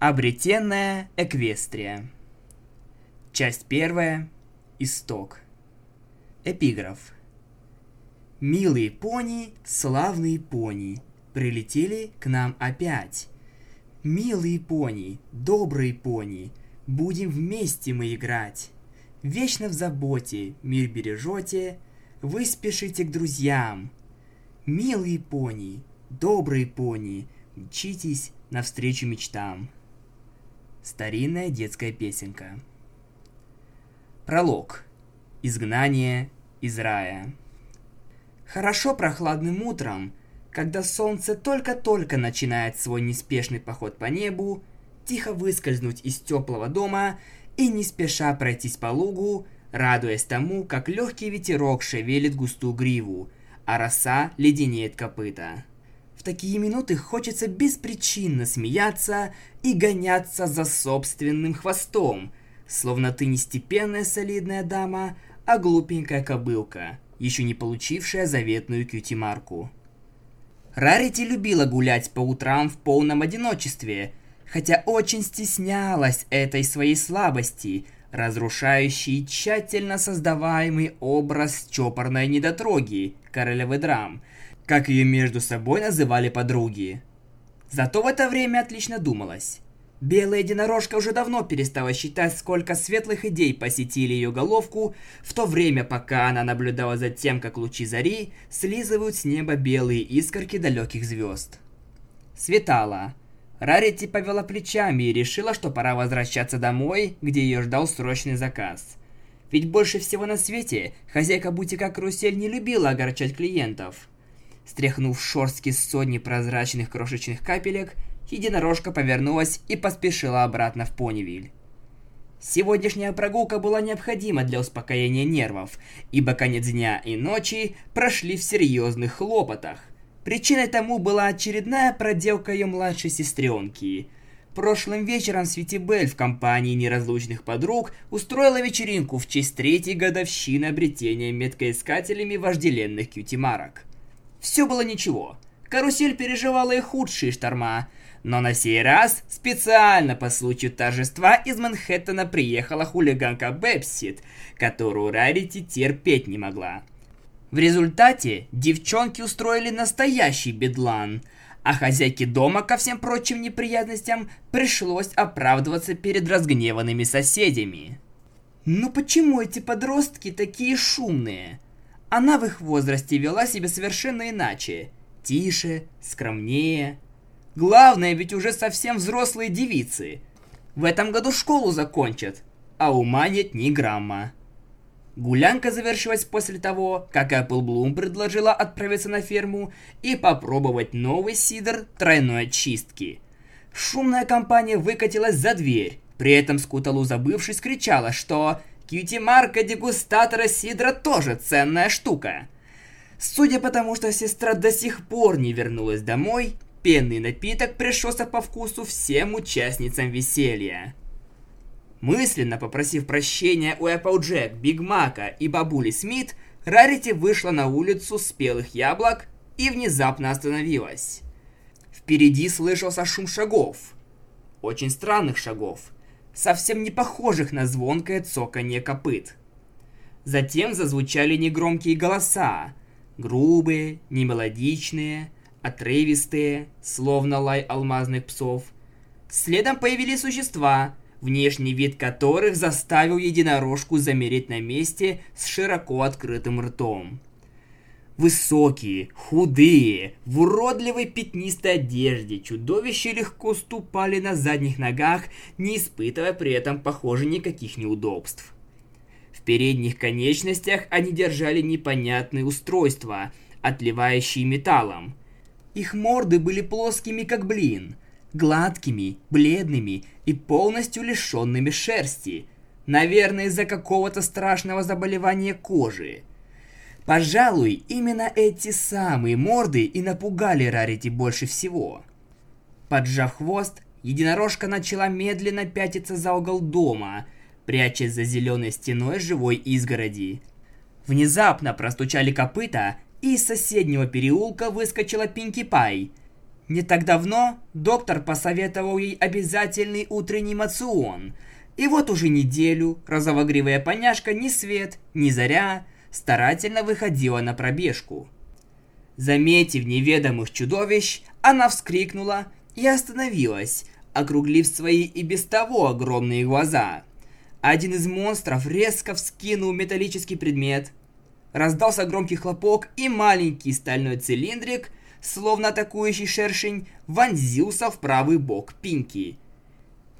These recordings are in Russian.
Обретенная Эквестрия. Часть первая. Исток. Эпиграф. Милые пони, славные пони, прилетели к нам опять. Милые пони, добрые пони, будем вместе мы играть. Вечно в заботе, мир бережете, вы спешите к друзьям. Милые пони, добрые пони, мчитесь навстречу мечтам. Старинная детская песенка. Пролог. Изгнание из рая. Хорошо прохладным утром, когда солнце только-только начинает свой неспешный поход по небу, тихо выскользнуть из теплого дома и не спеша пройтись по лугу, радуясь тому, как легкий ветерок шевелит густую гриву, а роса леденеет копыта. Такие минуты хочется беспричинно смеяться и гоняться за собственным хвостом, словно ты не степенная солидная дама, а глупенькая кобылка, еще не получившая заветную кьюти-марку. Рарити любила гулять по утрам в полном одиночестве, хотя очень стеснялась этой своей слабости, разрушающей тщательно создаваемый образ чопорной недотроги, королевы драм – как ее между собой называли подруги. Зато в это время отлично думалось. Белая единорожка уже давно перестала считать, сколько светлых идей посетили ее головку, в то время, пока она наблюдала за тем, как лучи зари слизывают с неба белые искорки далеких звезд. Светало. Рарити повела плечами и решила, что пора возвращаться домой, где ее ждал срочный заказ. Ведь больше всего на свете хозяйка бутика «Карусель» не любила огорчать клиентов – Стряхнув шорстки сотни прозрачных крошечных капелек, единорожка повернулась и поспешила обратно в Понивиль. Сегодняшняя прогулка была необходима для успокоения нервов, ибо конец дня и ночи прошли в серьезных хлопотах. Причиной тому была очередная проделка ее младшей сестренки. Прошлым вечером Светибель в компании неразлучных подруг устроила вечеринку в честь третьей годовщины обретения меткоискателями вожделенных кьюти-марок. Все было ничего. Карусель переживала и худшие шторма. Но на сей раз, специально по случаю торжества, из Манхэттена приехала хулиганка Бэбсит, которую Рарити терпеть не могла. В результате девчонки устроили настоящий бедлан, а хозяйке дома ко всем прочим неприятностям пришлось оправдываться перед разгневанными соседями. Ну почему эти подростки такие шумные? Она в их возрасте вела себя совершенно иначе. Тише, скромнее. Главное, ведь уже совсем взрослые девицы. В этом году школу закончат, а ума нет ни грамма. Гулянка завершилась после того, как Apple Bloom предложила отправиться на ферму и попробовать новый сидр тройной очистки. Шумная компания выкатилась за дверь, при этом Скуталу забывшись кричала, что Кьюти-марка дегустатора Сидра тоже ценная штука. Судя по тому, что сестра до сих пор не вернулась домой, пенный напиток пришелся по вкусу всем участницам веселья. Мысленно попросив прощения у Эпплджек, Биг Мака и бабули Смит, Рарити вышла на улицу спелых яблок и внезапно остановилась. Впереди слышался шум шагов. Очень странных шагов – совсем не похожих на звонкое цоканье копыт. Затем зазвучали негромкие голоса, грубые, немелодичные, отрывистые, словно лай алмазных псов. Следом появились существа, внешний вид которых заставил единорожку замереть на месте с широко открытым ртом. Высокие, худые, в уродливой пятнистой одежде чудовища легко ступали на задних ногах, не испытывая при этом, похоже, никаких неудобств. В передних конечностях они держали непонятные устройства, отливающие металлом. Их морды были плоскими, как блин, гладкими, бледными и полностью лишенными шерсти. Наверное, из-за какого-то страшного заболевания кожи – Пожалуй, именно эти самые морды и напугали Рарити больше всего. Поджав хвост, единорожка начала медленно пятиться за угол дома, прячась за зеленой стеной живой изгороди. Внезапно простучали копыта, и из соседнего переулка выскочила Пинки Пай. Не так давно доктор посоветовал ей обязательный утренний мацион. И вот уже неделю розовогривая поняшка ни свет, ни заря старательно выходила на пробежку. Заметив неведомых чудовищ, она вскрикнула и остановилась, округлив свои и без того огромные глаза. Один из монстров резко вскинул металлический предмет. Раздался громкий хлопок, и маленький стальной цилиндрик, словно атакующий шершень, вонзился в правый бок Пинки.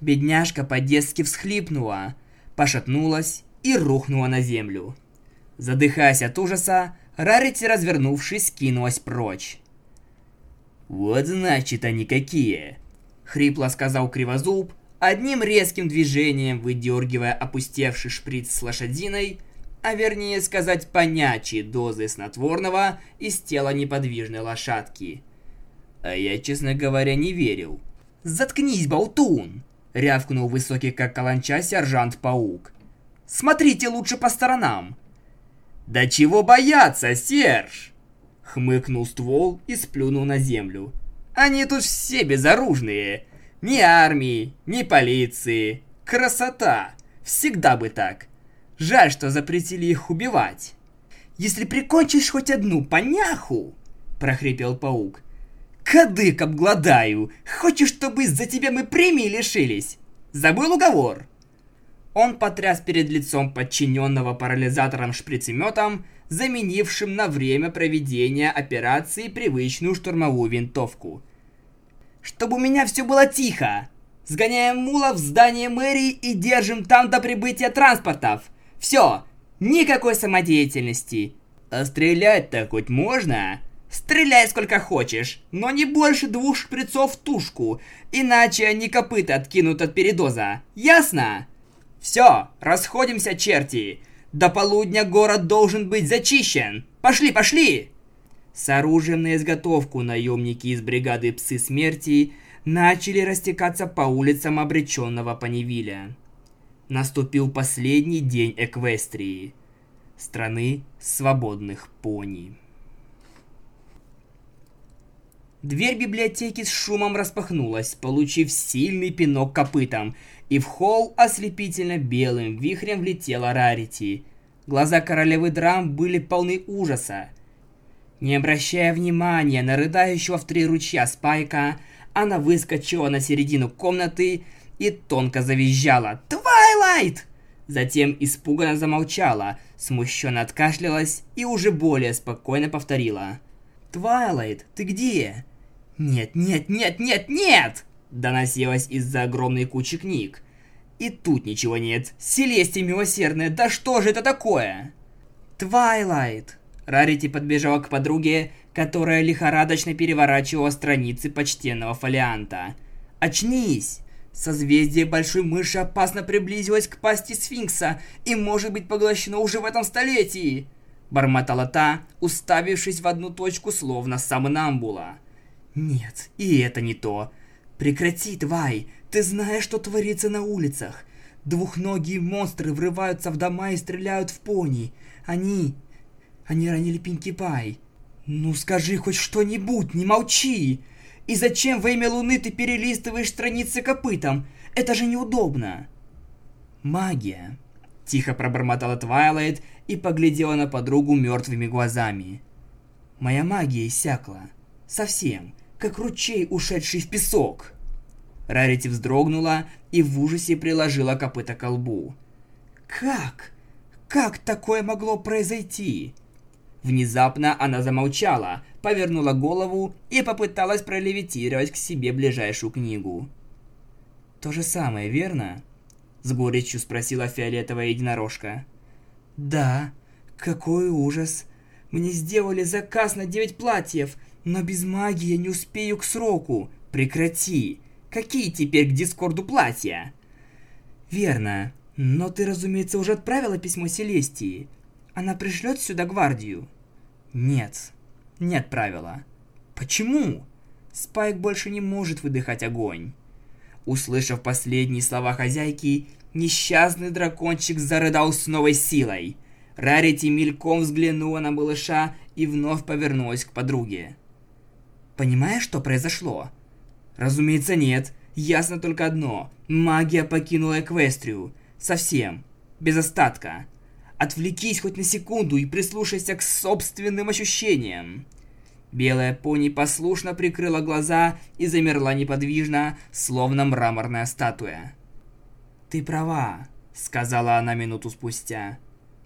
Бедняжка по-детски всхлипнула, пошатнулась и рухнула на землю. Задыхаясь от ужаса, Рарити, развернувшись, кинулась прочь. «Вот значит они какие!» — хрипло сказал Кривозуб, одним резким движением выдергивая опустевший шприц с лошадиной, а вернее сказать понячьи дозы снотворного из тела неподвижной лошадки. А я, честно говоря, не верил. «Заткнись, болтун!» — рявкнул высокий как каланча сержант-паук. «Смотрите лучше по сторонам!» «Да чего бояться, Серж?» Хмыкнул ствол и сплюнул на землю. «Они тут все безоружные. Ни армии, ни полиции. Красота! Всегда бы так. Жаль, что запретили их убивать. Если прикончишь хоть одну поняху, прохрипел паук. Кадык обгладаю. Хочешь, чтобы из-за тебя мы премии лишились? Забыл уговор? Он потряс перед лицом подчиненного парализатором шприцеметом, заменившим на время проведения операции привычную штурмовую винтовку. «Чтобы у меня все было тихо! Сгоняем мула в здание мэрии и держим там до прибытия транспортов! Все! Никакой самодеятельности! А стрелять-то хоть можно?» Стреляй сколько хочешь, но не больше двух шприцов в тушку, иначе они копыта откинут от передоза. Ясно? Все, расходимся, черти. До полудня город должен быть зачищен. Пошли, пошли! С оружием на изготовку наемники из бригады Псы Смерти начали растекаться по улицам обреченного Паневиля. Наступил последний день Эквестрии, страны свободных пони. Дверь библиотеки с шумом распахнулась, получив сильный пинок копытом, и в холл ослепительно белым вихрем влетела Рарити. Глаза королевы Драм были полны ужаса. Не обращая внимания на рыдающего в три ручья Спайка, она выскочила на середину комнаты и тонко завизжала «Твайлайт!». Затем испуганно замолчала, смущенно откашлялась и уже более спокойно повторила «Твайлайт, ты где?» «Нет, нет, нет, нет, нет!» Доносилось из-за огромной кучи книг. И тут ничего нет. Селестия милосердная, да что же это такое? Твайлайт. Рарити подбежала к подруге, которая лихорадочно переворачивала страницы почтенного фолианта. «Очнись!» Созвездие Большой Мыши опасно приблизилось к пасти Сфинкса и может быть поглощено уже в этом столетии!» Бормотала та, уставившись в одну точку, словно самонамбула. «Нет, и это не то. Прекрати, тварь! Ты знаешь, что творится на улицах? Двухногие монстры врываются в дома и стреляют в пони. Они... Они ранили Пинки Пай. Ну скажи хоть что-нибудь, не молчи! И зачем во имя Луны ты перелистываешь страницы копытом? Это же неудобно. Магия. Тихо пробормотала Твайлайт и поглядела на подругу мертвыми глазами. Моя магия иссякла. Совсем как ручей, ушедший в песок. Рарити вздрогнула и в ужасе приложила копыта к лбу. «Как? Как такое могло произойти?» Внезапно она замолчала, повернула голову и попыталась пролевитировать к себе ближайшую книгу. «То же самое, верно?» С горечью спросила фиолетовая единорожка. «Да, какой ужас. Мне сделали заказ на девять платьев, но без магии я не успею к сроку. Прекрати. Какие теперь к Дискорду платья? Верно. Но ты, разумеется, уже отправила письмо Селестии. Она пришлет сюда гвардию? Нет. Не отправила. Почему? Спайк больше не может выдыхать огонь. Услышав последние слова хозяйки, несчастный дракончик зарыдал с новой силой. Рарити мельком взглянула на малыша и вновь повернулась к подруге. Понимаешь, что произошло? Разумеется, нет. Ясно только одно. Магия покинула Эквестрию. Совсем. Без остатка. Отвлекись хоть на секунду и прислушайся к собственным ощущениям. Белая пони послушно прикрыла глаза и замерла неподвижно, словно мраморная статуя. «Ты права», — сказала она минуту спустя.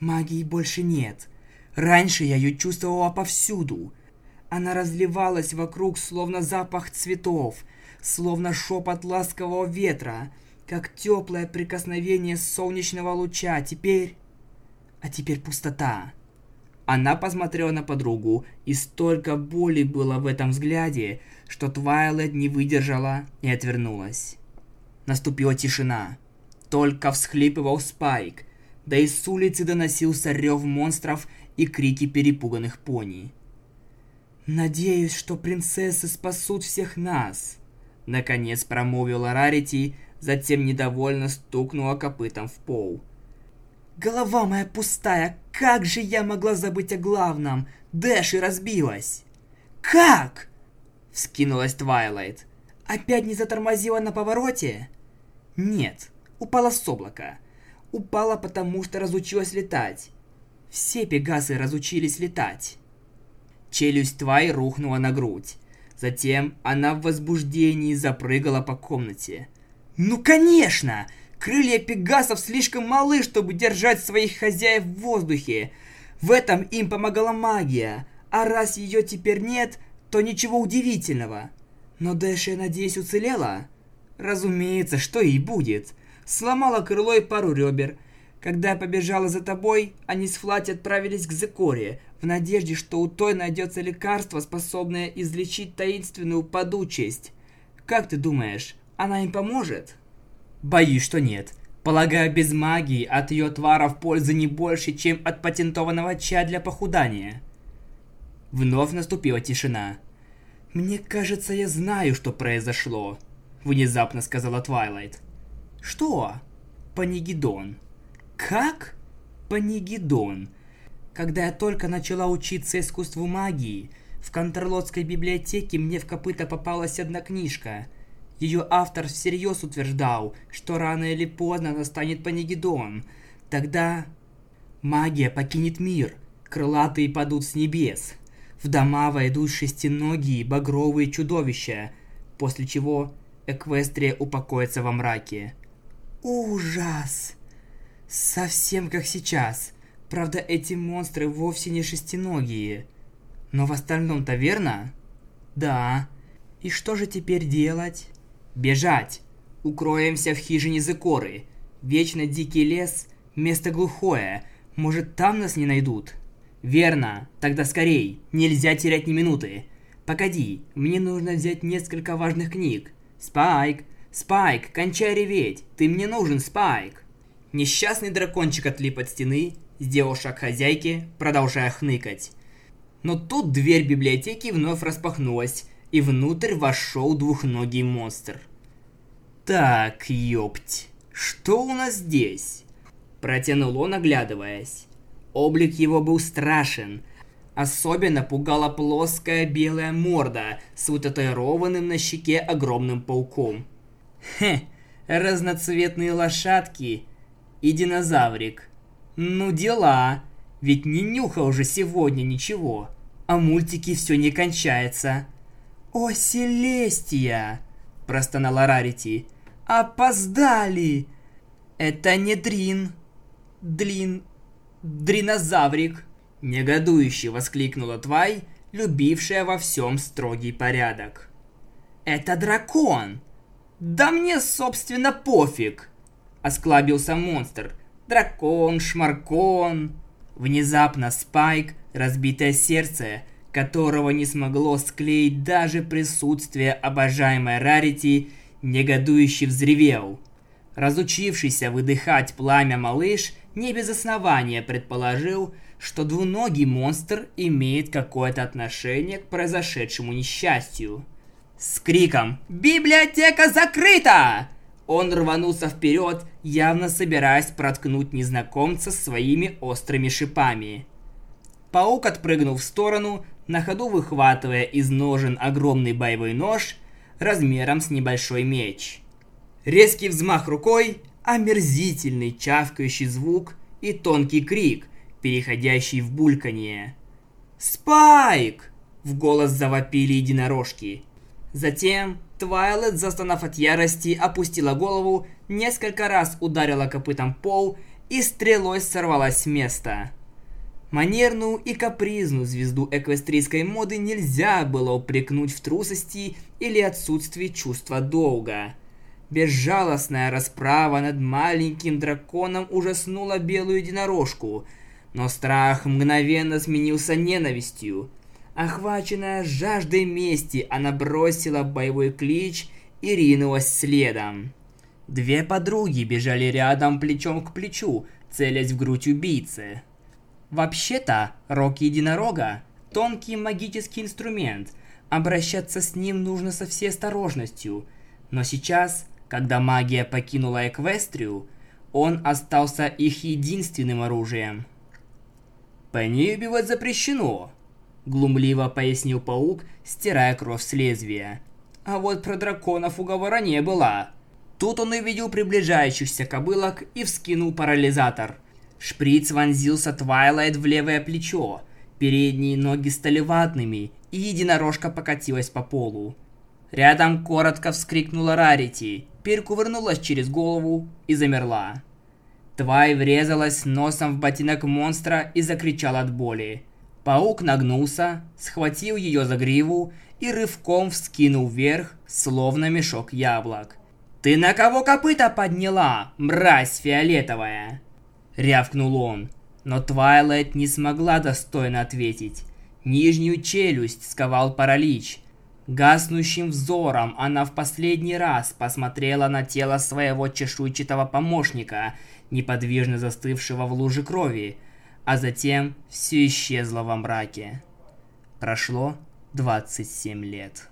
«Магии больше нет. Раньше я ее чувствовала повсюду. Она разливалась вокруг, словно запах цветов, словно шепот ласкового ветра, как теплое прикосновение солнечного луча. Теперь... А теперь пустота. Она посмотрела на подругу, и столько боли было в этом взгляде, что Твайлет не выдержала и отвернулась. Наступила тишина. Только всхлипывал Спайк, да и с улицы доносился рев монстров и крики перепуганных пони. «Надеюсь, что принцессы спасут всех нас», — наконец промолвила Рарити, затем недовольно стукнула копытом в пол. «Голова моя пустая, как же я могла забыть о главном? Дэши разбилась!» «Как?» — вскинулась Твайлайт. «Опять не затормозила на повороте?» «Нет, упала с облака. Упала, потому что разучилась летать. Все пегасы разучились летать». Челюсть Твай рухнула на грудь. Затем она в возбуждении запрыгала по комнате. «Ну конечно! Крылья пегасов слишком малы, чтобы держать своих хозяев в воздухе. В этом им помогала магия. А раз ее теперь нет, то ничего удивительного. Но Дэши, надеюсь, уцелела? Разумеется, что и будет. Сломала крыло и пару ребер. Когда я побежала за тобой, они с Флати отправились к Зекоре, в надежде, что у той найдется лекарство, способное излечить таинственную падучесть. Как ты думаешь, она им поможет? Боюсь, что нет. Полагаю, без магии от ее тваров пользы не больше, чем от патентованного чая для похудания. Вновь наступила тишина. «Мне кажется, я знаю, что произошло», — внезапно сказала Твайлайт. «Что?» «Панигидон». «Как?» «Панигидон. Когда я только начала учиться искусству магии, в Контрлотской библиотеке мне в копыта попалась одна книжка. Ее автор всерьез утверждал, что рано или поздно настанет Панигидон. Тогда магия покинет мир, крылатые падут с небес. В дома войдут шестиногие багровые чудовища, после чего Эквестрия упокоится во мраке. Ужас! Совсем как сейчас. Правда, эти монстры вовсе не шестиногие. Но в остальном-то верно? Да. И что же теперь делать? Бежать. Укроемся в хижине Зекоры. Вечно дикий лес, место глухое. Может, там нас не найдут? Верно. Тогда скорей. Нельзя терять ни минуты. Погоди, мне нужно взять несколько важных книг. Спайк, Спайк, кончай реветь. Ты мне нужен, Спайк. Несчастный дракончик отлип от стены сделал шаг хозяйке, продолжая хныкать. Но тут дверь библиотеки вновь распахнулась, и внутрь вошел двухногий монстр. «Так, ёпть, что у нас здесь?» Протянул он, оглядываясь. Облик его был страшен. Особенно пугала плоская белая морда с вытатуированным на щеке огромным пауком. Хе, разноцветные лошадки и динозаврик – ну дела. Ведь не нюхал уже сегодня ничего. А мультики все не кончается. О, Селестия! Простонала Рарити. Опоздали! Это не Дрин. Длин... Дринозаврик. Негодующе воскликнула Твай, любившая во всем строгий порядок. Это дракон! Да мне, собственно, пофиг! Осклабился монстр – дракон, шмаркон. Внезапно Спайк, разбитое сердце, которого не смогло склеить даже присутствие обожаемой Рарити, негодующе взревел. Разучившийся выдыхать пламя малыш не без основания предположил, что двуногий монстр имеет какое-то отношение к произошедшему несчастью. С криком «Библиотека закрыта!» Он рванулся вперед, явно собираясь проткнуть незнакомца своими острыми шипами. Паук отпрыгнул в сторону, на ходу выхватывая из ножен огромный боевой нож размером с небольшой меч. Резкий взмах рукой, омерзительный чавкающий звук и тонкий крик, переходящий в бульканье. «Спайк!» — в голос завопили единорожки. Затем Твайлет, застонав от ярости, опустила голову, несколько раз ударила копытом пол и стрелой сорвалась с места. Манерную и капризную звезду эквестрийской моды нельзя было упрекнуть в трусости или отсутствии чувства долга. Безжалостная расправа над маленьким драконом ужаснула белую единорожку, но страх мгновенно сменился ненавистью. Охваченная жаждой мести, она бросила боевой клич и ринулась следом. Две подруги бежали рядом плечом к плечу, целясь в грудь убийцы. Вообще-то, рог единорога – тонкий магический инструмент. Обращаться с ним нужно со всей осторожностью. Но сейчас, когда магия покинула Эквестрию, он остался их единственным оружием. «По ней убивать запрещено», – глумливо пояснил паук, стирая кровь с лезвия. А вот про драконов уговора не было. Тут он увидел приближающихся кобылок и вскинул парализатор – Шприц вонзился Твайлайт в левое плечо. Передние ноги стали ватными, и единорожка покатилась по полу. Рядом коротко вскрикнула Рарити, перекувырнулась через голову и замерла. Твай врезалась носом в ботинок монстра и закричал от боли. Паук нагнулся, схватил ее за гриву и рывком вскинул вверх, словно мешок яблок. «Ты на кого копыта подняла, мразь фиолетовая?» — рявкнул он. Но Твайлайт не смогла достойно ответить. Нижнюю челюсть сковал паралич. Гаснущим взором она в последний раз посмотрела на тело своего чешуйчатого помощника, неподвижно застывшего в луже крови, а затем все исчезло во мраке. Прошло 27 лет.